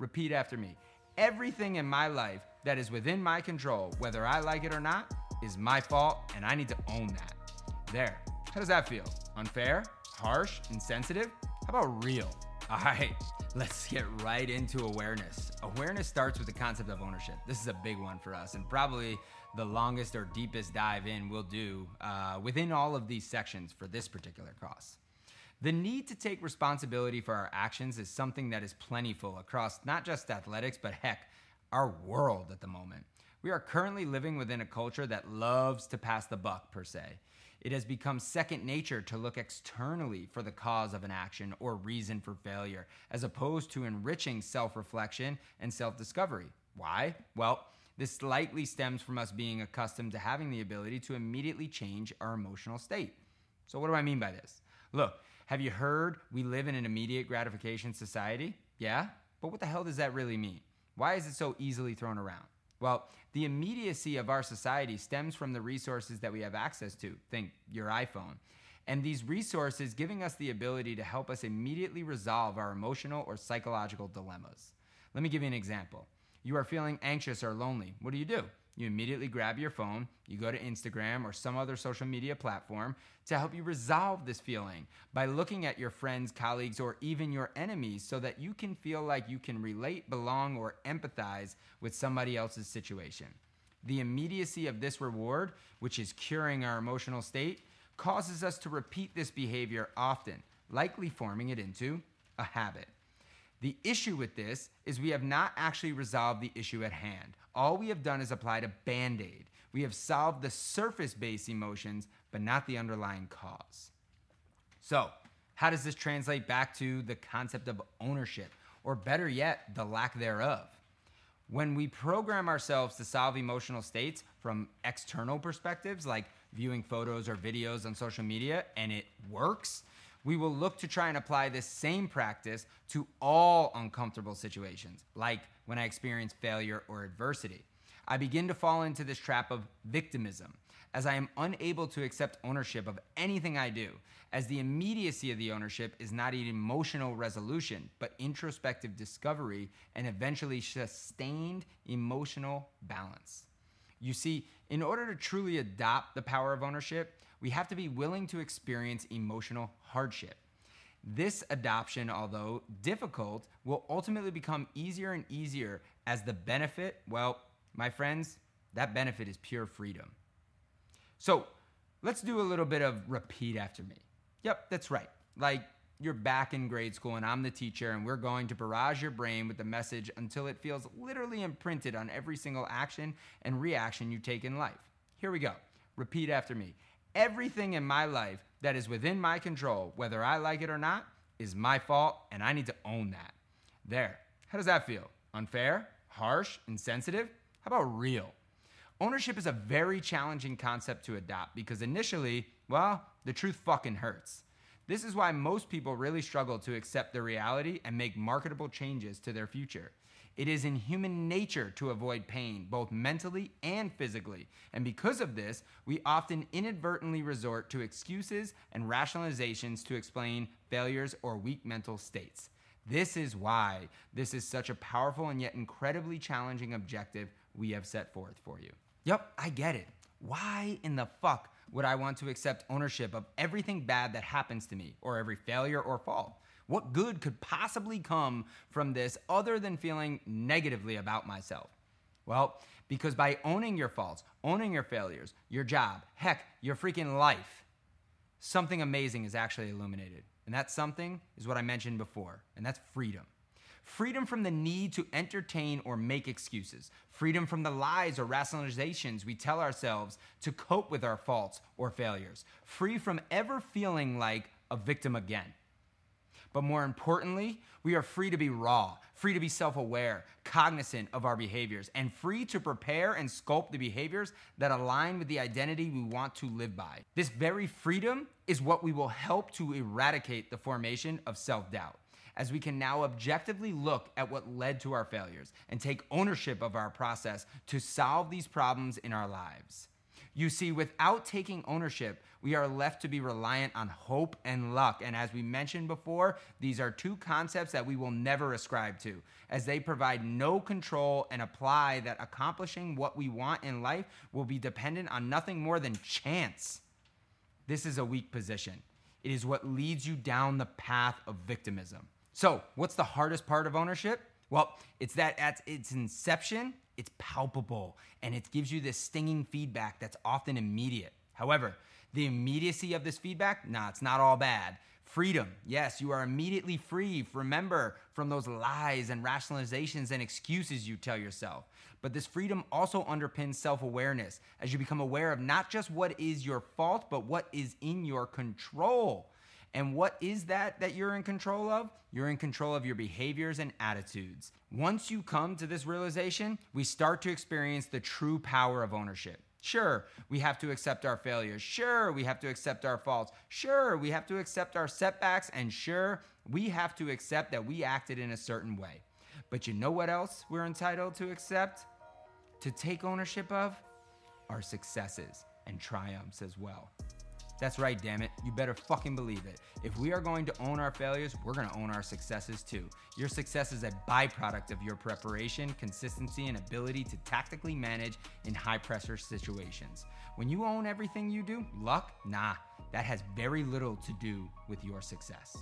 Repeat after me. Everything in my life that is within my control, whether I like it or not, is my fault, and I need to own that. There. How does that feel? Unfair? Harsh? Insensitive? How about real? All right, let's get right into awareness. Awareness starts with the concept of ownership. This is a big one for us, and probably the longest or deepest dive in we'll do uh, within all of these sections for this particular course. The need to take responsibility for our actions is something that is plentiful across not just athletics, but heck, our world at the moment. We are currently living within a culture that loves to pass the buck, per se. It has become second nature to look externally for the cause of an action or reason for failure, as opposed to enriching self reflection and self discovery. Why? Well, this slightly stems from us being accustomed to having the ability to immediately change our emotional state. So, what do I mean by this? Look, have you heard we live in an immediate gratification society? Yeah? But what the hell does that really mean? Why is it so easily thrown around? Well, the immediacy of our society stems from the resources that we have access to. Think your iPhone. And these resources giving us the ability to help us immediately resolve our emotional or psychological dilemmas. Let me give you an example. You are feeling anxious or lonely. What do you do? You immediately grab your phone, you go to Instagram or some other social media platform to help you resolve this feeling by looking at your friends, colleagues, or even your enemies so that you can feel like you can relate, belong, or empathize with somebody else's situation. The immediacy of this reward, which is curing our emotional state, causes us to repeat this behavior often, likely forming it into a habit. The issue with this is we have not actually resolved the issue at hand. All we have done is applied a band aid. We have solved the surface based emotions, but not the underlying cause. So, how does this translate back to the concept of ownership, or better yet, the lack thereof? When we program ourselves to solve emotional states from external perspectives, like viewing photos or videos on social media, and it works, we will look to try and apply this same practice to all uncomfortable situations, like when I experience failure or adversity. I begin to fall into this trap of victimism, as I am unable to accept ownership of anything I do, as the immediacy of the ownership is not an emotional resolution, but introspective discovery and eventually sustained emotional balance. You see, in order to truly adopt the power of ownership, we have to be willing to experience emotional hardship. This adoption, although difficult, will ultimately become easier and easier as the benefit, well, my friends, that benefit is pure freedom. So let's do a little bit of repeat after me. Yep, that's right. Like you're back in grade school and I'm the teacher, and we're going to barrage your brain with the message until it feels literally imprinted on every single action and reaction you take in life. Here we go. Repeat after me. Everything in my life that is within my control, whether I like it or not, is my fault, and I need to own that. There. How does that feel? Unfair? Harsh? Insensitive? How about real? Ownership is a very challenging concept to adopt because initially, well, the truth fucking hurts. This is why most people really struggle to accept the reality and make marketable changes to their future. It is in human nature to avoid pain, both mentally and physically. And because of this, we often inadvertently resort to excuses and rationalizations to explain failures or weak mental states. This is why this is such a powerful and yet incredibly challenging objective we have set forth for you. Yep, I get it. Why in the fuck would I want to accept ownership of everything bad that happens to me or every failure or fault? What good could possibly come from this other than feeling negatively about myself? Well, because by owning your faults, owning your failures, your job, heck, your freaking life, something amazing is actually illuminated. And that something is what I mentioned before, and that's freedom. Freedom from the need to entertain or make excuses. Freedom from the lies or rationalizations we tell ourselves to cope with our faults or failures. Free from ever feeling like a victim again. But more importantly, we are free to be raw, free to be self aware, cognizant of our behaviors, and free to prepare and sculpt the behaviors that align with the identity we want to live by. This very freedom is what we will help to eradicate the formation of self doubt. As we can now objectively look at what led to our failures and take ownership of our process to solve these problems in our lives. You see, without taking ownership, we are left to be reliant on hope and luck. And as we mentioned before, these are two concepts that we will never ascribe to, as they provide no control and apply that accomplishing what we want in life will be dependent on nothing more than chance. This is a weak position. It is what leads you down the path of victimism. So, what's the hardest part of ownership? Well, it's that at its inception, it's palpable and it gives you this stinging feedback that's often immediate. However, the immediacy of this feedback, nah, it's not all bad. Freedom, yes, you are immediately free, remember, from those lies and rationalizations and excuses you tell yourself. But this freedom also underpins self awareness as you become aware of not just what is your fault, but what is in your control. And what is that that you're in control of? You're in control of your behaviors and attitudes. Once you come to this realization, we start to experience the true power of ownership. Sure, we have to accept our failures. Sure, we have to accept our faults. Sure, we have to accept our setbacks. And sure, we have to accept that we acted in a certain way. But you know what else we're entitled to accept? To take ownership of? Our successes and triumphs as well. That's right, damn it. You better fucking believe it. If we are going to own our failures, we're going to own our successes too. Your success is a byproduct of your preparation, consistency, and ability to tactically manage in high pressure situations. When you own everything you do, luck, nah, that has very little to do with your success.